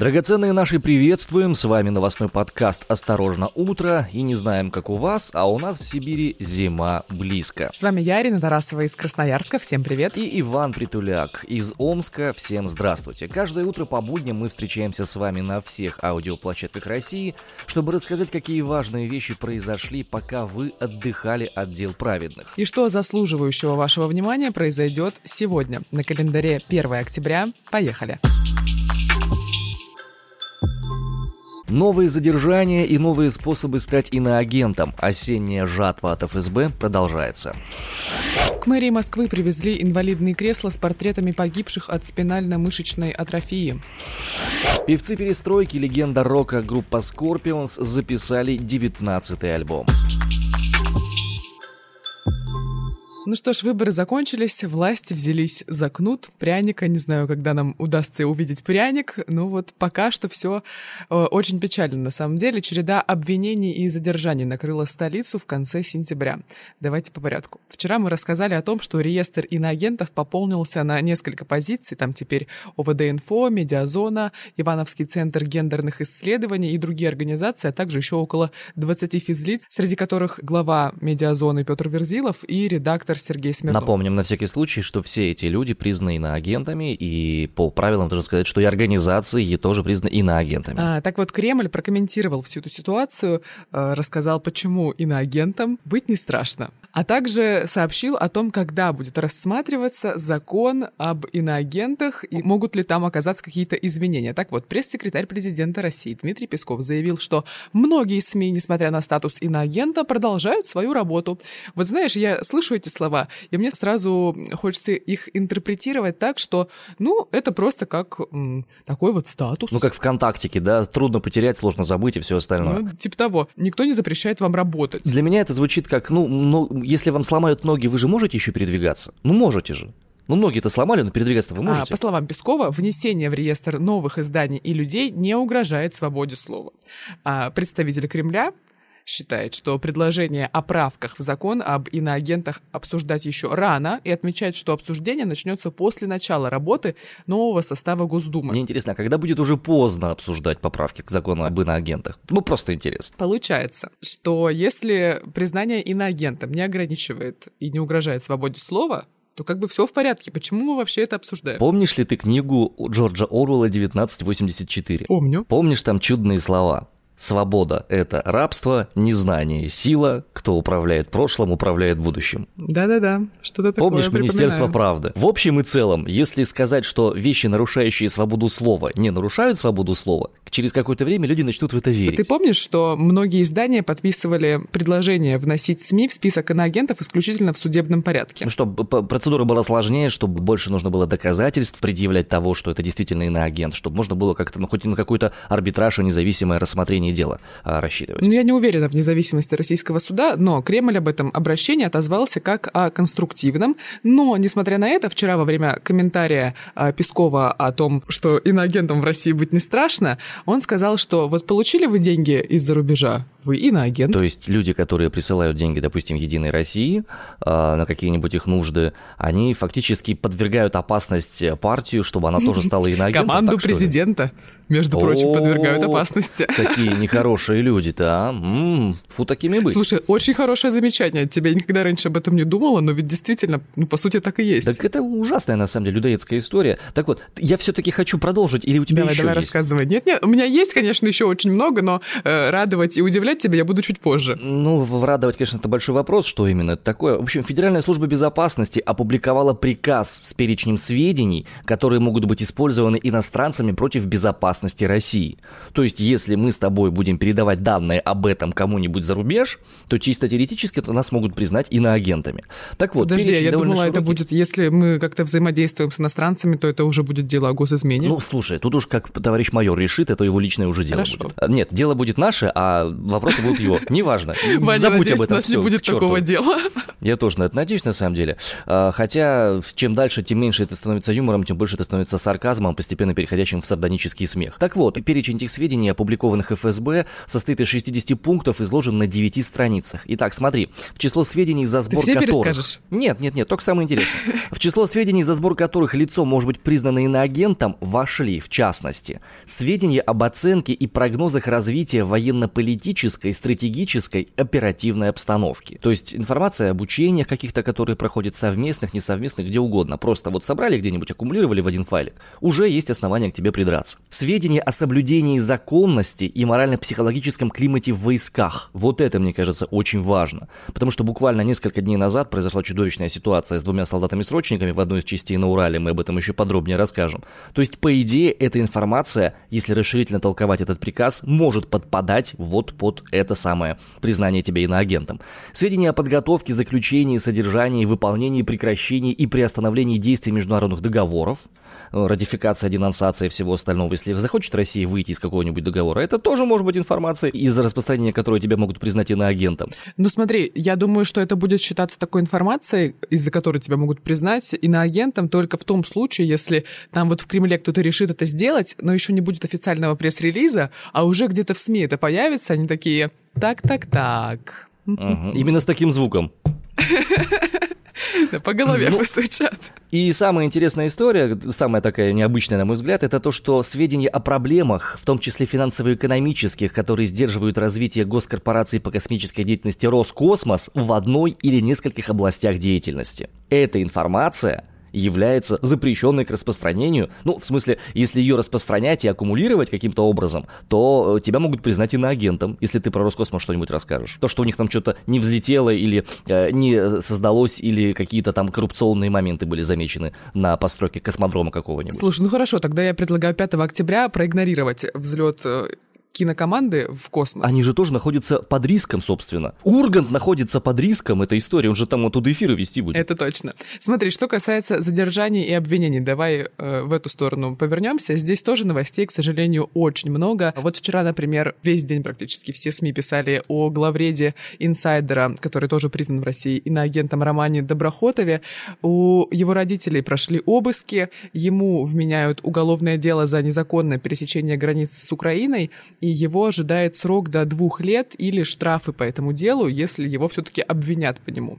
Драгоценные наши приветствуем, с вами новостной подкаст «Осторожно, утро» и не знаем, как у вас, а у нас в Сибири зима близко. С вами я, Ирина Тарасова из Красноярска, всем привет. И Иван Притуляк из Омска, всем здравствуйте. Каждое утро по будням мы встречаемся с вами на всех аудиоплощадках России, чтобы рассказать, какие важные вещи произошли, пока вы отдыхали от дел праведных. И что заслуживающего вашего внимания произойдет сегодня. На календаре 1 октября. Поехали. Новые задержания и новые способы стать иноагентом. Осенняя жатва от ФСБ продолжается. К мэрии Москвы привезли инвалидные кресла с портретами погибших от спинально-мышечной атрофии. Певцы перестройки, легенда рока группа Scorpions записали 19-й альбом. Ну что ж, выборы закончились, власти взялись за кнут, пряника. Не знаю, когда нам удастся увидеть пряник. Ну вот пока что все э, очень печально на самом деле. Череда обвинений и задержаний накрыла столицу в конце сентября. Давайте по порядку. Вчера мы рассказали о том, что реестр иноагентов пополнился на несколько позиций. Там теперь ОВД-инфо, Медиазона, Ивановский центр гендерных исследований и другие организации, а также еще около 20 физлиц, среди которых глава Медиазоны Петр Верзилов и редактор Сергей Смирнов. Напомним на всякий случай, что все эти люди признаны иноагентами, и по правилам должен сказать, что и организации тоже признаны иноагентами. А, так вот, Кремль прокомментировал всю эту ситуацию, э, рассказал, почему иноагентам быть не страшно а также сообщил о том, когда будет рассматриваться закон об иноагентах и могут ли там оказаться какие-то изменения. Так вот, пресс-секретарь президента России Дмитрий Песков заявил, что многие СМИ, несмотря на статус иноагента, продолжают свою работу. Вот знаешь, я слышу эти слова, и мне сразу хочется их интерпретировать так, что, ну, это просто как м, такой вот статус. Ну, как ВКонтактике, да, трудно потерять, сложно забыть и все остальное. Ну, типа того, никто не запрещает вам работать. Для меня это звучит как, ну, ну если вам сломают ноги, вы же можете еще передвигаться? Ну, можете же. Ну, ноги-то сломали, но передвигаться вы можете. А, по словам Пескова, внесение в реестр новых изданий и людей не угрожает свободе слова. А представитель Кремля считает, что предложение о правках в закон об иноагентах обсуждать еще рано и отмечает, что обсуждение начнется после начала работы нового состава Госдумы. Мне интересно, а когда будет уже поздно обсуждать поправки к закону об иноагентах? Ну, просто интересно. Получается, что если признание иноагентом не ограничивает и не угрожает свободе слова, то как бы все в порядке. Почему мы вообще это обсуждаем? Помнишь ли ты книгу Джорджа Оруэлла «1984»? Помню. Помнишь там чудные слова? Свобода – это рабство, незнание – сила. Кто управляет прошлым, управляет будущим. Да-да-да, что-то такое Помнишь Министерство правды? В общем и целом, если сказать, что вещи, нарушающие свободу слова, не нарушают свободу слова, через какое-то время люди начнут в это верить. Ты помнишь, что многие издания подписывали предложение вносить СМИ в список иноагентов исключительно в судебном порядке? Ну, чтобы процедура была сложнее, чтобы больше нужно было доказательств предъявлять того, что это действительно иноагент, чтобы можно было как-то, ну, хоть на какой-то арбитраж и независимое рассмотрение не дело а, рассчитывать. Ну, я не уверена в независимости российского суда, но Кремль об этом обращении отозвался как о конструктивном. Но, несмотря на это, вчера во время комментария а, Пескова о том, что иноагентам в России быть не страшно, он сказал, что вот получили вы деньги из-за рубежа, вы иноагент. То есть люди, которые присылают деньги, допустим, Единой России э, на какие-нибудь их нужды, они фактически подвергают опасность партию, чтобы она тоже стала иноагентом. Команду президента, между прочим, подвергают опасности. Какие нехорошие люди-то, а? Фу, такими быть. Слушай, очень хорошее замечание. Тебя никогда раньше об этом не думала, но ведь действительно, ну, по сути, так и есть. Так это ужасная, на самом деле, людоедская история. Так вот, я все-таки хочу продолжить, или у тебя давай, еще давай, есть? рассказывай. Нет, нет, у меня есть, конечно, еще очень много, но э, радовать и удивлять тебя я буду чуть позже. Ну, радовать, конечно, это большой вопрос, что именно это такое. В общем, Федеральная служба безопасности опубликовала приказ с перечнем сведений, которые могут быть использованы иностранцами против безопасности России. То есть, если мы с тобой будем передавать данные об этом кому-нибудь за рубеж, то чисто теоретически это нас могут признать иноагентами. Так вот, Подожди, я думала, широкий. это будет, если мы как-то взаимодействуем с иностранцами, то это уже будет дело о госизмене. Ну, слушай, тут уж как товарищ майор решит, это его личное уже дело Хорошо. будет. Нет, дело будет наше, а вопросы будут его. Неважно. Ваня, Забудь надеюсь, об этом. у нас не всё, будет такого дела. Я тоже на это надеюсь, на самом деле. А, Хотя, чем дальше, тем меньше это становится юмором, тем больше это становится сарказмом, постепенно переходящим в сардонический смех. Сведениях. Так вот, перечень этих сведений, опубликованных ФСБ, состоит из 60 пунктов, изложен на 9 страницах. Итак, смотри, в число сведений, за сбор Ты все которых... Нет, нет, нет, только самое интересное. В число сведений, за сбор которых лицо может быть признано иноагентом, вошли, в частности, сведения об оценке и прогнозах развития военно-политической, стратегической, оперативной обстановки. То есть информация об учениях каких-то, которые проходят совместных, несовместных, где угодно. Просто вот собрали где-нибудь, аккумулировали в один файлик. Уже есть основания к тебе придраться. Сведения о соблюдении законности и морально-психологическом климате в войсках. Вот это, мне кажется, очень важно. Потому что буквально несколько дней назад произошла чудовищная ситуация с двумя солдатами-срочниками в одной из частей на Урале. Мы об этом еще подробнее расскажем. То есть, по идее, эта информация, если расширительно толковать этот приказ, может подпадать вот под это самое признание тебя иноагентом. Сведения о подготовке, заключении, содержании, выполнении, прекращении и приостановлении действий международных договоров, э, ратификация, денонсация и всего остального. Если захочет Россия выйти из какого-нибудь договора, это тоже может быть информация, из-за распространения которой тебя могут признать иноагентом. Ну смотри, я думаю, что это будет считаться такой информацией, из-за которой тебя могут признать иноагентом только в том случае, если там вот в Кремле кто-то решит это сделать, но еще не будет официального пресс-релиза, а уже где-то в СМИ это появится, они такие, так-так-так. Мгм. Именно с таким звуком. По голове Ну, постучат. И самая интересная история, самая такая необычная, на мой взгляд, это то, что сведения о проблемах, в том числе финансово-экономических, которые сдерживают развитие госкорпораций по космической деятельности Роскосмос в одной или нескольких областях деятельности. Эта информация является запрещенной к распространению. Ну, в смысле, если ее распространять и аккумулировать каким-то образом, то э, тебя могут признать иноагентом, если ты про Роскосмос что-нибудь расскажешь. То, что у них там что-то не взлетело или э, не создалось, или какие-то там коррупционные моменты были замечены на постройке космодрома какого-нибудь. Слушай, ну хорошо, тогда я предлагаю 5 октября проигнорировать взлет э, кинокоманды в космос. Они же тоже находятся под риском, собственно. Ургант находится под риском этой истории, он же там оттуда эфиры вести будет. Это точно. Смотри, что касается задержаний и обвинений, давай э, в эту сторону повернемся. Здесь тоже новостей, к сожалению, очень много. Вот вчера, например, весь день практически все СМИ писали о главреде инсайдера, который тоже признан в России иноагентом Романе Доброхотове. У его родителей прошли обыски, ему вменяют уголовное дело за незаконное пересечение границ с Украиной, и его ожидает срок до двух лет или штрафы по этому делу, если его все-таки обвинят по нему.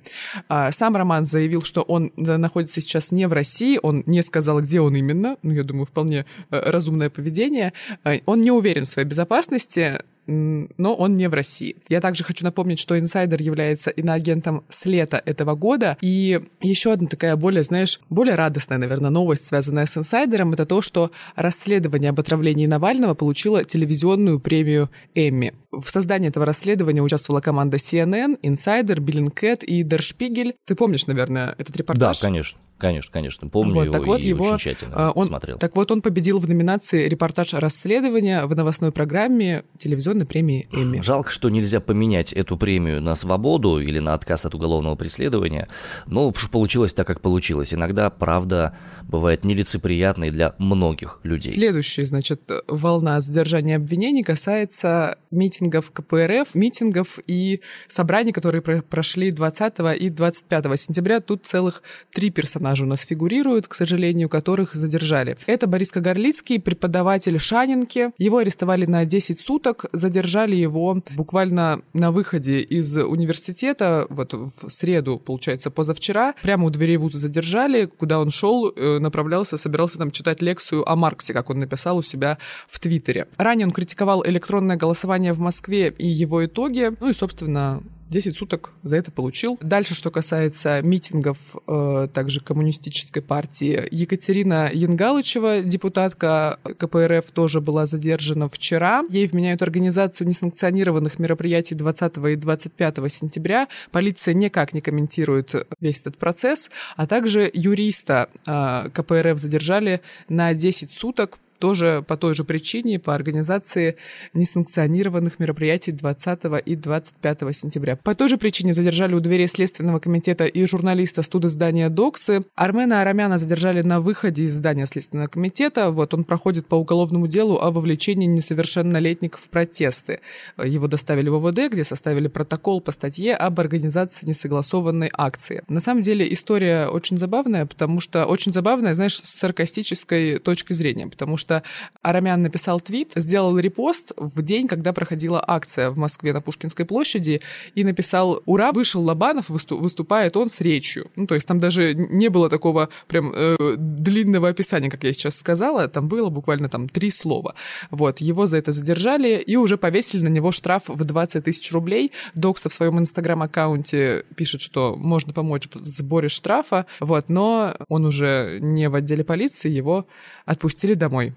А, Сам Роман заявил, что он находится сейчас не в России, он не сказал, где он именно, ну, я думаю, вполне э, разумное поведение. А, Он не уверен в своей безопасности, но он не в России. Я также хочу напомнить, что инсайдер является иноагентом с лета этого года. И еще одна такая более, знаешь, более радостная, наверное, новость, связанная с инсайдером, это то, что расследование об отравлении Навального получило телевизионную премию Эмми. В создании этого расследования участвовала команда CNN, Insider, Billingcat и Spiegel. Ты помнишь, наверное, этот Да, репортаж? конечно, конечно, конечно. Помню Вот, его так вот, и его, очень тщательно а, он, смотрел. Так вот, он победил в номинации «Репортаж расследования» в новостной программе телевизионной премии «Эмми». Жалко, что нельзя поменять эту премию на свободу или на отказ от уголовного преследования. Но получилось так, как получилось. Иногда правда бывает нелицеприятной для многих людей. Следующая, значит, волна задержания обвинений касается митингов КПРФ, митингов и собраний, которые про- прошли 20 и 25 сентября. Тут целых три персонажа у нас фигурируют, к сожалению, которых задержали. Это Борис Кагарлицкий, преподаватель Шанинки. Его арестовали на 10 суток, задержали его буквально на выходе из университета, вот в среду, получается, позавчера. Прямо у дверей вуза задержали, куда он шел, э, направлялся, собирался там читать лекцию о Марксе, как он написал у себя в Твиттере. Ранее он критиковал электронное голосование в Москве и его итоги. Ну и, собственно, 10 суток за это получил. Дальше, что касается митингов э, также коммунистической партии, Екатерина Янгалычева, депутатка КПРФ, тоже была задержана вчера. Ей вменяют организацию несанкционированных мероприятий 20 и 25 сентября. Полиция никак не комментирует весь этот процесс. А также юриста э, КПРФ задержали на 10 суток тоже по той же причине, по организации несанкционированных мероприятий 20 и 25 сентября. По той же причине задержали у дверей Следственного комитета и журналиста студоиздания «Доксы». Армена Арамяна задержали на выходе из здания Следственного комитета. Вот он проходит по уголовному делу о вовлечении несовершеннолетних в протесты. Его доставили в ОВД, где составили протокол по статье об организации несогласованной акции. На самом деле история очень забавная, потому что очень забавная, знаешь, с саркастической точки зрения, потому что что Арамян написал твит, сделал репост в день, когда проходила акция в Москве на Пушкинской площади, и написал «Ура, вышел Лобанов, выступает он с речью». Ну, то есть там даже не было такого прям э, длинного описания, как я сейчас сказала, там было буквально там три слова. Вот, его за это задержали и уже повесили на него штраф в 20 тысяч рублей. Докса в своем инстаграм-аккаунте пишет, что можно помочь в сборе штрафа, вот, но он уже не в отделе полиции, его отпустили домой.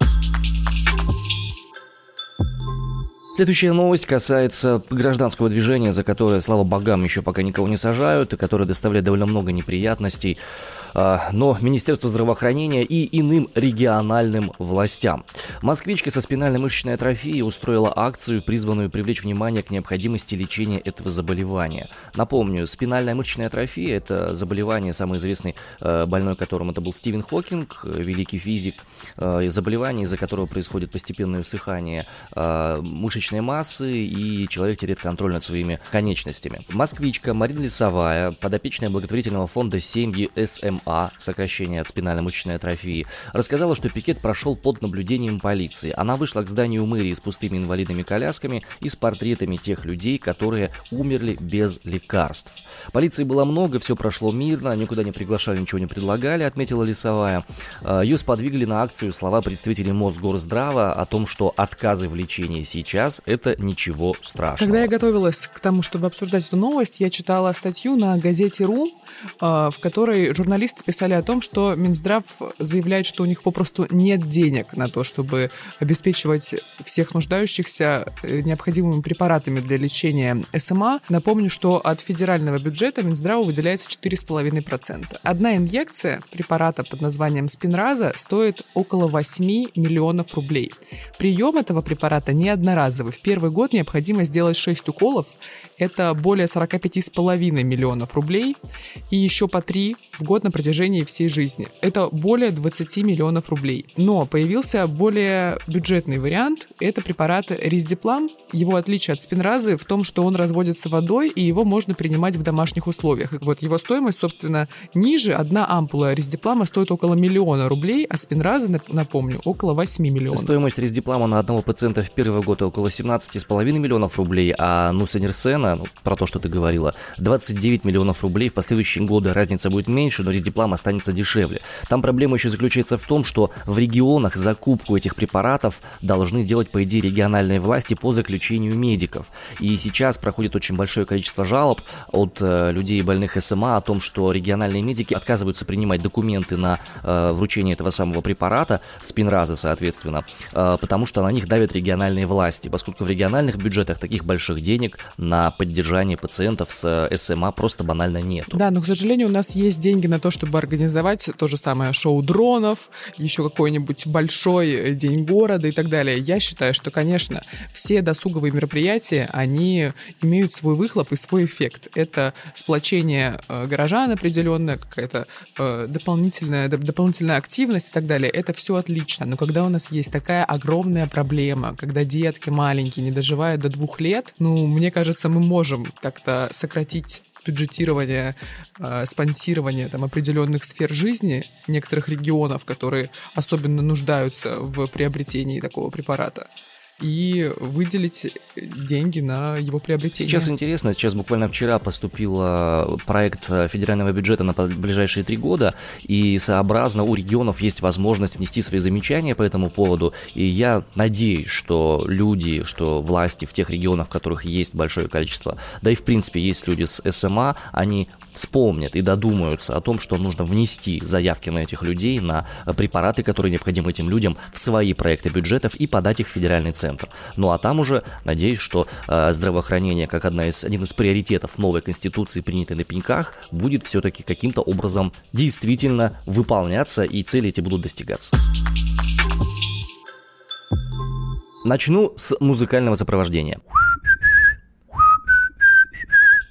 Следующая новость касается гражданского движения, за которое, слава богам, еще пока никого не сажают, и которое доставляет довольно много неприятностей. А, но Министерство здравоохранения и иным региональным властям. Москвичка со спинальной мышечной атрофией устроила акцию, призванную привлечь внимание к необходимости лечения этого заболевания. Напомню, спинальная мышечная атрофия – это заболевание, самый известный э, больной которым это был Стивен Хокинг, великий физик, э, заболевание, из-за которого происходит постепенное усыхание э, мышечной массы, и человек теряет контроль над своими конечностями. Москвичка Марина Лисовая, подопечная благотворительного фонда «Семьи СМ а, сокращение от спинально-мышечной атрофии, рассказала, что пикет прошел под наблюдением полиции. Она вышла к зданию мэрии с пустыми инвалидными колясками и с портретами тех людей, которые умерли без лекарств. Полиции было много, все прошло мирно, никуда не приглашали, ничего не предлагали, отметила Лисовая. А, Ее сподвигли на акцию слова представителей Мосгорздрава о том, что отказы в лечении сейчас – это ничего страшного. Когда я готовилась к тому, чтобы обсуждать эту новость, я читала статью на газете «Ру», а, в которой журналисты писали о том, что Минздрав заявляет, что у них попросту нет денег на то, чтобы обеспечивать всех нуждающихся э, необходимыми препаратами для лечения СМА. Напомню, что от федерального бюджета Минздраву выделяется 4,5%. Одна инъекция препарата под названием спинраза стоит около 8 миллионов рублей. Прием этого препарата не одноразовый. В первый год необходимо сделать 6 уколов. Это более 45,5 миллионов рублей. И еще по 3 в год на протяжении всей жизни. Это более 20 миллионов рублей. Но появился более бюджетный вариант. Это препарат Риздиплам. Его отличие от спинразы в том, что он разводится водой, и его можно принимать в домашних условиях. И вот его стоимость, собственно, ниже. Одна ампула Риздиплама стоит около миллиона рублей, а спинразы, напомню, около 8 миллионов. Стоимость Риздиплама на одного пациента в первый год около 17,5 миллионов рублей, а Нусанерсена, ну, про то, что ты говорила, 29 миллионов рублей. В последующие годы разница будет меньше, но Риздиплам останется дешевле. Там проблема еще заключается в том, что в регионах закупку этих препаратов должны делать, по идее, региональные власти по заключению медиков. И сейчас проходит очень большое количество жалоб от э, людей больных СМА о том, что региональные медики отказываются принимать документы на э, вручение этого самого препарата, спинраза, соответственно, э, потому что на них давят региональные власти, поскольку в региональных бюджетах таких больших денег на поддержание пациентов с э, СМА просто банально нет. Да, но, к сожалению, у нас есть деньги на то, чтобы организовать то же самое шоу дронов, еще какой-нибудь большой день города и так далее. Я считаю, что, конечно, все досуговые мероприятия, они имеют свой выхлоп и свой эффект. Это сплочение э, горожан определенное, какая-то э, дополнительная, дополнительная активность и так далее. Это все отлично. Но когда у нас есть такая огромная проблема, когда детки маленькие не доживают до двух лет, ну, мне кажется, мы можем как-то сократить бюджетирование, э, спонсирование там, определенных сфер жизни некоторых регионов, которые особенно нуждаются в приобретении такого препарата и выделить деньги на его приобретение. Сейчас интересно, сейчас буквально вчера поступил э, проект федерального бюджета на ближайшие три года, и сообразно у регионов есть возможность внести свои замечания по этому поводу, и я надеюсь, что люди, что власти в тех регионах, в которых есть большое количество, да и в принципе есть люди с СМА, они вспомнят и додумаются о том, что нужно внести заявки на этих людей, на препараты, которые необходимы этим людям, в свои проекты бюджетов и подать их в федеральный центр. Ну а там уже, надеюсь, что э, здравоохранение, как одна из, один из приоритетов новой конституции, принятой на пеньках, будет все-таки каким-то образом действительно выполняться и цели эти будут достигаться. Начну с музыкального сопровождения.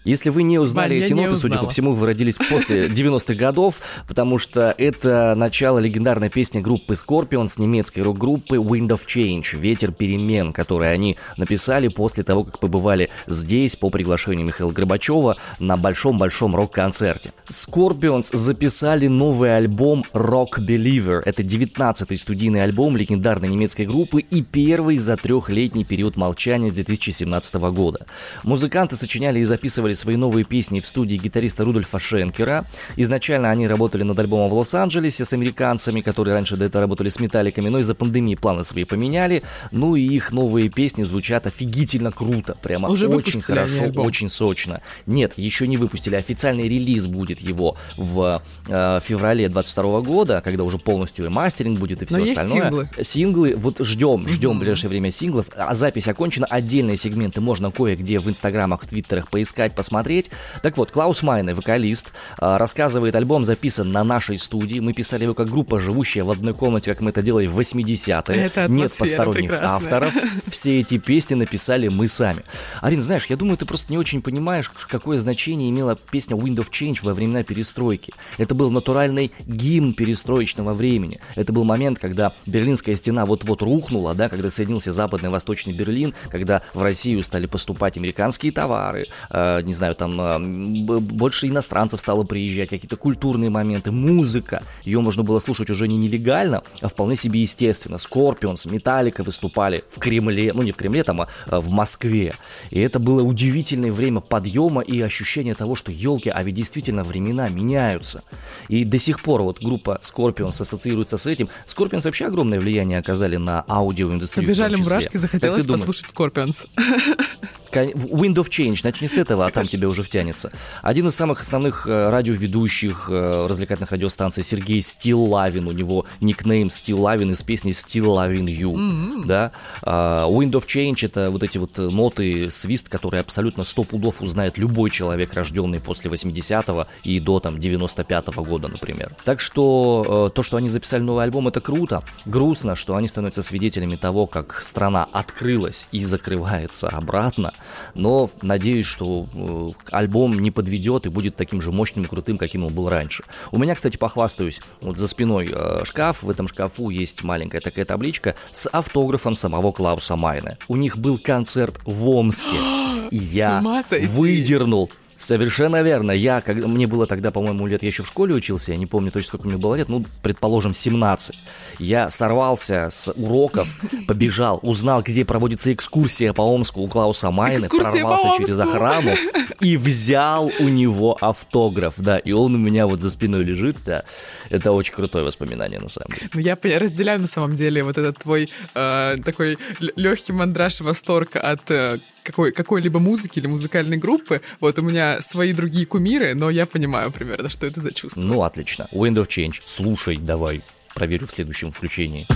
Если вы не узнали эти ноты, судя по всему, вы родились после 90-х годов, потому что это начало легендарной песни группы Scorpions, немецкой рок-группы Wind of Change, «Ветер перемен», которые они написали после того, как побывали здесь по приглашению Михаила Горбачева на большом-большом рок-концерте. Scorpions записали новый альбом Rock Believer. Это 19-й студийный альбом легендарной немецкой группы и первый за трехлетний период молчания с 2017 года. Музыканты сочиняли и записывали свои новые песни в студии гитариста Рудольфа Шенкера. Изначально они работали над альбомом в Лос-Анджелесе с американцами, которые раньше до этого работали с металликами, но из-за пандемии планы свои поменяли. Ну и их новые песни звучат офигительно круто. Прямо Уже очень хорошо, очень сочно. Нет, еще не выпустили. Официальный релиз будет его в э, феврале 22 года, когда уже полностью и мастеринг будет и все Но остальное. синглы. Синглы, вот ждем, ждем в ближайшее время синглов. А запись окончена, отдельные сегменты можно кое-где в инстаграмах, в твиттерах поискать, посмотреть. Так вот, Клаус Майне, вокалист, а, рассказывает, альбом записан на нашей студии. Мы писали его как группа, живущая в одной комнате, как мы это делали в 80-е. Это Нет посторонних прекрасная. авторов. Все эти песни написали мы сами. Арин, знаешь, я думаю, ты просто не очень понимаешь, какое значение имела песня Wind of Change во времена перестройки. Это был натуральный гимн перестроечного времени. Это был момент, когда Берлинская стена вот-вот рухнула, да, когда соединился западный и восточный Берлин, когда в Россию стали поступать американские товары, э, не знаю, там б- больше иностранцев стало приезжать, какие-то культурные моменты, музыка. Ее можно было слушать уже не нелегально, а вполне себе естественно. Scorpions, Metallica выступали в Кремле, ну не в Кремле, там, а э, в Москве. И это было удивительное время подъема и ощущение того, что елки, а ведь действительно времена меняются. И до сих пор вот группа Scorpions ассоциируется с этим. Scorpions вообще огромное влияние оказали на аудиоиндустрию. Побежали мурашки, захотелось послушать Scorpions. Wind of Change, начни с этого, а там тебе уже втянется. Один из самых основных э, радиоведущих э, развлекательных радиостанций Сергей Стиллавин, у него никнейм Стиллавин из песни Loving You, да. А, Wind of Change это вот эти вот э, ноты, свист, который абсолютно сто пудов узнает любой человек, рожденный после 80-го и до там 95-го года, например. Так что то, что они записали новый альбом, это круто. Грустно, что они становятся свидетелями того, как страна открылась и закрывается обратно. Но надеюсь, что э, альбом не подведет и будет таким же мощным и крутым, каким он был раньше. У меня, кстати, похвастаюсь, вот за спиной э, шкаф, в этом шкафу есть маленькая такая табличка с автографом самого Клауса Майна. У них был концерт в Омске, и я выдернул Совершенно верно. Я, когда, мне было тогда, по-моему, лет, я еще в школе учился, я не помню точно, сколько мне было лет, ну, предположим, 17. Я сорвался с уроков, побежал, узнал, где проводится экскурсия по Омску у Клауса Майна, Экскурсия прорвался через охрану и взял у него автограф, да, и он у меня вот за спиной лежит, да. Это очень крутое воспоминание, на самом деле. Ну, я поня- разделяю на самом деле вот этот твой э, такой легкий мандраж и восторг от э, какой, какой-либо музыки или музыкальной группы. Вот у меня свои другие кумиры, но я понимаю примерно, что это за чувство. Ну, отлично. Wind of Change. Слушай, давай. Проверю в следующем включении.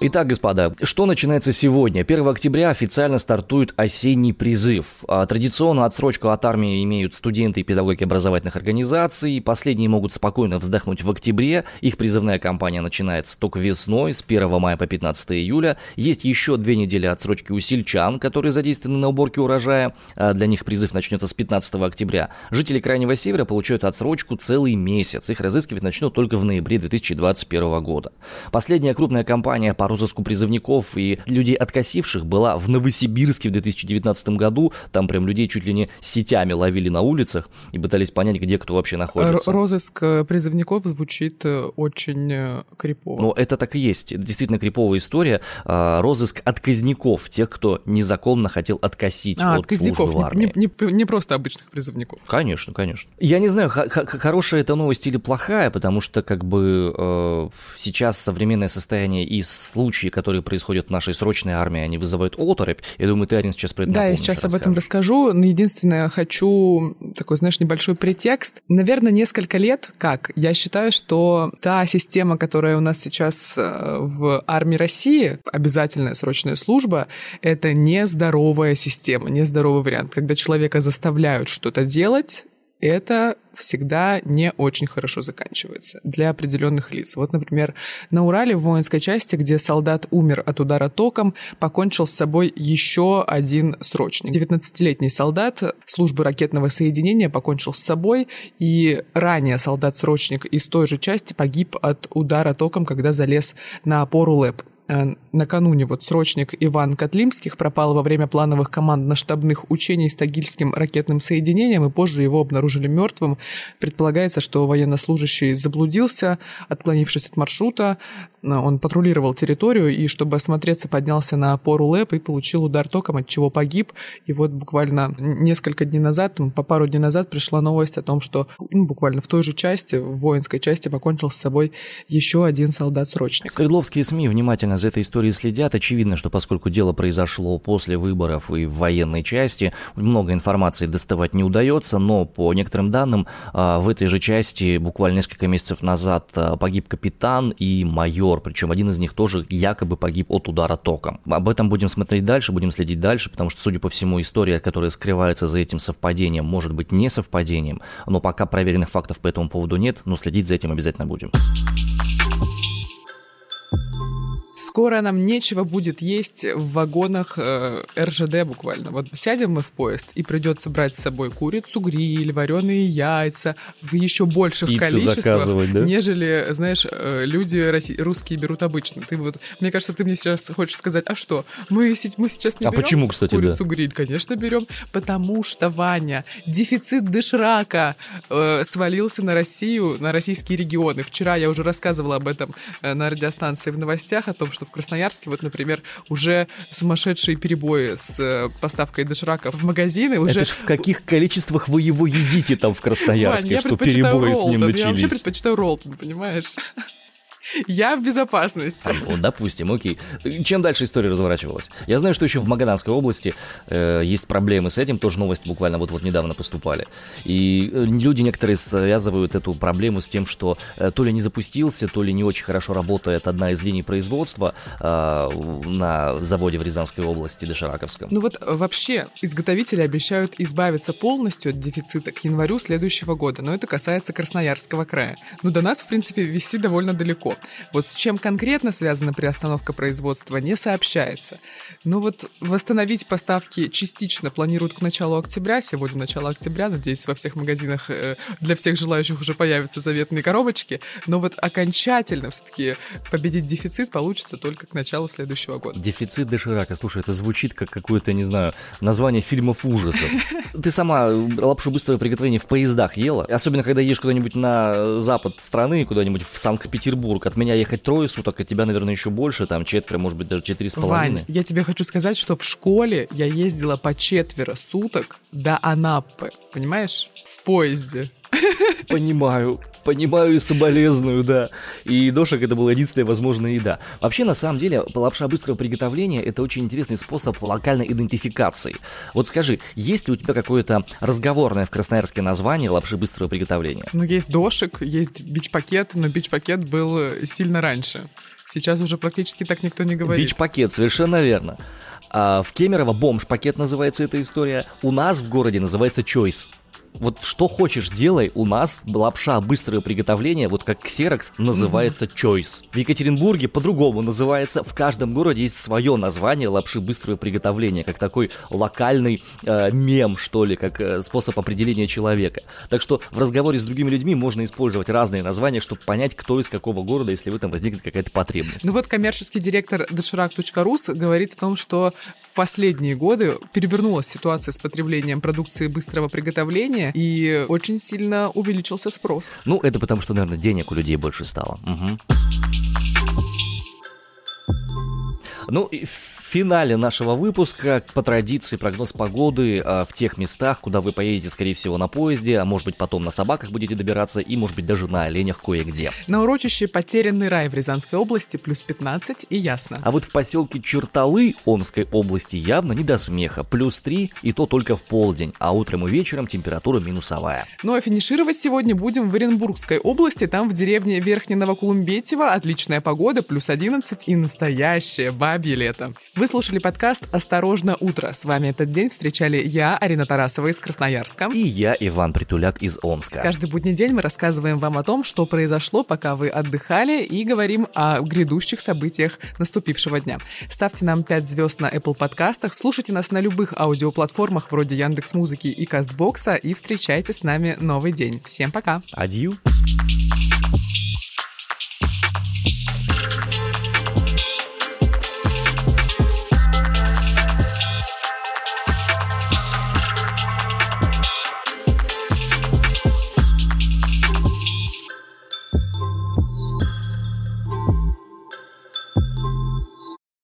Итак, господа, что начинается сегодня? 1 октября официально стартует осенний призыв. А, Традиционно отсрочку от армии имеют студенты и педагоги образовательных организаций. Последние могут спокойно вздохнуть в октябре. Их призывная кампания начинается только весной, с 1 мая по 15 июля. Есть еще две недели отсрочки у сельчан, которые задействованы на уборке урожая. А, Для них призыв начнется с 15 октября. Жители Крайнего Севера получают отсрочку целый месяц. Их разыскивать начнут только в ноябре 2021 года. Последняя крупная кампания по розыску призывников и людей откосивших была в Новосибирске в 2019 году. Там прям людей чуть ли не сетями ловили на улицах и пытались понять, где кто вообще Р- находится. розыск э, призывников звучит э, очень э, крипово. Но это так и есть. Это действительно криповая история. А, Розыск отказников, тех, кто незаконно хотел откосить а, от отказников, службы в не, армии. не- не- не просто обычных призывников. Конечно, конечно. Я не знаю, хорошая это новость или плохая, потому что как бы э, сейчас современное состояние и случаи, которые происходят в нашей срочной армии, они вызывают оторопь. Я думаю, ты, Арин, сейчас про это Да, я сейчас об этом расскажешь. расскажу, но единственное, хочу такой, знаешь, небольшой претекст. Наверное, несколько лет, как, я считаю, что та система, которая у нас сейчас э, в армии России, обязательная срочная служба, это нездоровая система, нездоровый вариант, когда человека заставляют что-то делать, это всегда не очень хорошо заканчивается для определенных лиц. Вот, например, на Урале в воинской части, где солдат умер от удара током, покончил с собой еще один срочник. 19-летний солдат службы ракетного соединения покончил с собой, и ранее солдат-срочник из той же части погиб от удара током, когда залез на опору ЛЭП. Э, накануне вот срочник Иван Котлимских пропал во время плановых командно-штабных учений с Тагильским ракетным соединением, и позже его обнаружили мертвым. Предполагается, что военнослужащий заблудился, отклонившись от маршрута. Э, он патрулировал территорию и, чтобы осмотреться, поднялся на опору ЛЭП и получил удар током, от чего погиб. И вот буквально несколько дней назад, по пару дней назад пришла новость о том, что ну, буквально в той же части, в воинской части, покончил с собой еще один солдат-срочник. Свердловские СМИ внимательно за этой историей следят. Очевидно, что поскольку дело произошло после выборов и в военной части, много информации доставать не удается, но по некоторым данным а, в этой же части буквально несколько месяцев назад а, погиб капитан и майор, причем один из них тоже якобы погиб от удара током. Об этом будем смотреть дальше, будем следить дальше, потому что, судя по всему, история, которая скрывается за этим совпадением, может быть не совпадением, но пока проверенных фактов по этому поводу нет, но следить за этим обязательно будем. Скоро нам нечего будет есть в вагонах э, РЖД буквально. Вот сядем мы в поезд, и придется брать с собой курицу, гриль, вареные яйца в еще больших Пиццу количествах, да? нежели, знаешь, э, люди роси- русские берут обычно. Ты вот, мне кажется, ты мне сейчас хочешь сказать, а что? Мы, мы сейчас не а берем почему, кстати, курицу, да? гриль? Конечно, берем, потому что, Ваня, дефицит доширака э, свалился на Россию, на российские регионы. Вчера я уже рассказывала об этом э, на радиостанции в новостях, о том, что в Красноярске, вот, например, уже сумасшедшие перебои с э, поставкой доширака в магазины. Уже... Это ж в каких количествах вы его едите там в Красноярске, Вань, что перебои Ролтон, с ним начались? Я вообще предпочитаю Ролтон, понимаешь? Я в безопасности. Допустим, окей. Чем дальше история разворачивалась? Я знаю, что еще в Магаданской области э, есть проблемы с этим, тоже новости буквально вот-вот недавно поступали. И э, люди некоторые связывают эту проблему с тем, что э, то ли не запустился, то ли не очень хорошо работает одна из линий производства э, на заводе в Рязанской области, Дошираковском. Ну вот э, вообще изготовители обещают избавиться полностью от дефицита к январю следующего года, но это касается Красноярского края. Ну до нас, в принципе, вести довольно далеко. Вот с чем конкретно связана приостановка производства, не сообщается. Но вот восстановить поставки частично планируют к началу октября. Сегодня начало октября, надеюсь, во всех магазинах э, для всех желающих уже появятся заветные коробочки. Но вот окончательно все-таки победить дефицит получится только к началу следующего года. Дефицит доширака. Слушай, это звучит как какое-то, не знаю, название фильмов ужасов. Ты сама лапшу быстрого приготовления в поездах ела? Особенно, когда едешь куда-нибудь на запад страны, куда-нибудь в Санкт-Петербург, от меня ехать трое суток, от тебя, наверное, еще больше, там четверо, может быть, даже четыре с половиной. Вань, я тебе хочу сказать, что в школе я ездила по четверо суток до Анапы, понимаешь? В поезде. Понимаю, понимаю и соболезную, да. И дошек это была единственная возможная еда. Вообще, на самом деле, лапша быстрого приготовления это очень интересный способ локальной идентификации. Вот скажи, есть ли у тебя какое-то разговорное в Красноярске название лапши быстрого приготовления? Ну, есть дошек, есть бич-пакет, но бич-пакет был сильно раньше. Сейчас уже практически так никто не говорит. Бич-пакет, совершенно верно. А в Кемерово бомж-пакет называется эта история. У нас в городе называется Choice вот что хочешь делай, у нас лапша быстрого приготовления, вот как Xerox, называется Choice. В Екатеринбурге по-другому называется, в каждом городе есть свое название лапши быстрого приготовления, как такой локальный э, мем, что ли, как э, способ определения человека. Так что в разговоре с другими людьми можно использовать разные названия, чтобы понять, кто из какого города, если в этом возникнет какая-то потребность. Ну вот коммерческий директор доширак.рус говорит о том, что в последние годы перевернулась ситуация с потреблением продукции быстрого приготовления, населения, и очень сильно увеличился спрос. Ну, это потому что, наверное, денег у людей больше стало. Угу. Ну, и финале нашего выпуска, по традиции, прогноз погоды э, в тех местах, куда вы поедете, скорее всего, на поезде, а может быть потом на собаках будете добираться и, может быть, даже на оленях кое-где. На урочище «Потерянный рай» в Рязанской области плюс 15 и ясно. А вот в поселке Черталы Омской области явно не до смеха, плюс 3 и то только в полдень, а утром и вечером температура минусовая. Ну а финишировать сегодня будем в Оренбургской области, там в деревне Верхне Новокулумбетево отличная погода, плюс 11 и настоящее бабье лето. Вы слушали подкаст «Осторожно, утро». С вами этот день встречали я, Арина Тарасова из Красноярска. И я, Иван Притуляк из Омска. Каждый будний день мы рассказываем вам о том, что произошло, пока вы отдыхали, и говорим о грядущих событиях наступившего дня. Ставьте нам 5 звезд на Apple подкастах, слушайте нас на любых аудиоплатформах вроде Яндекс Музыки и Кастбокса и встречайте с нами новый день. Всем пока! Адью!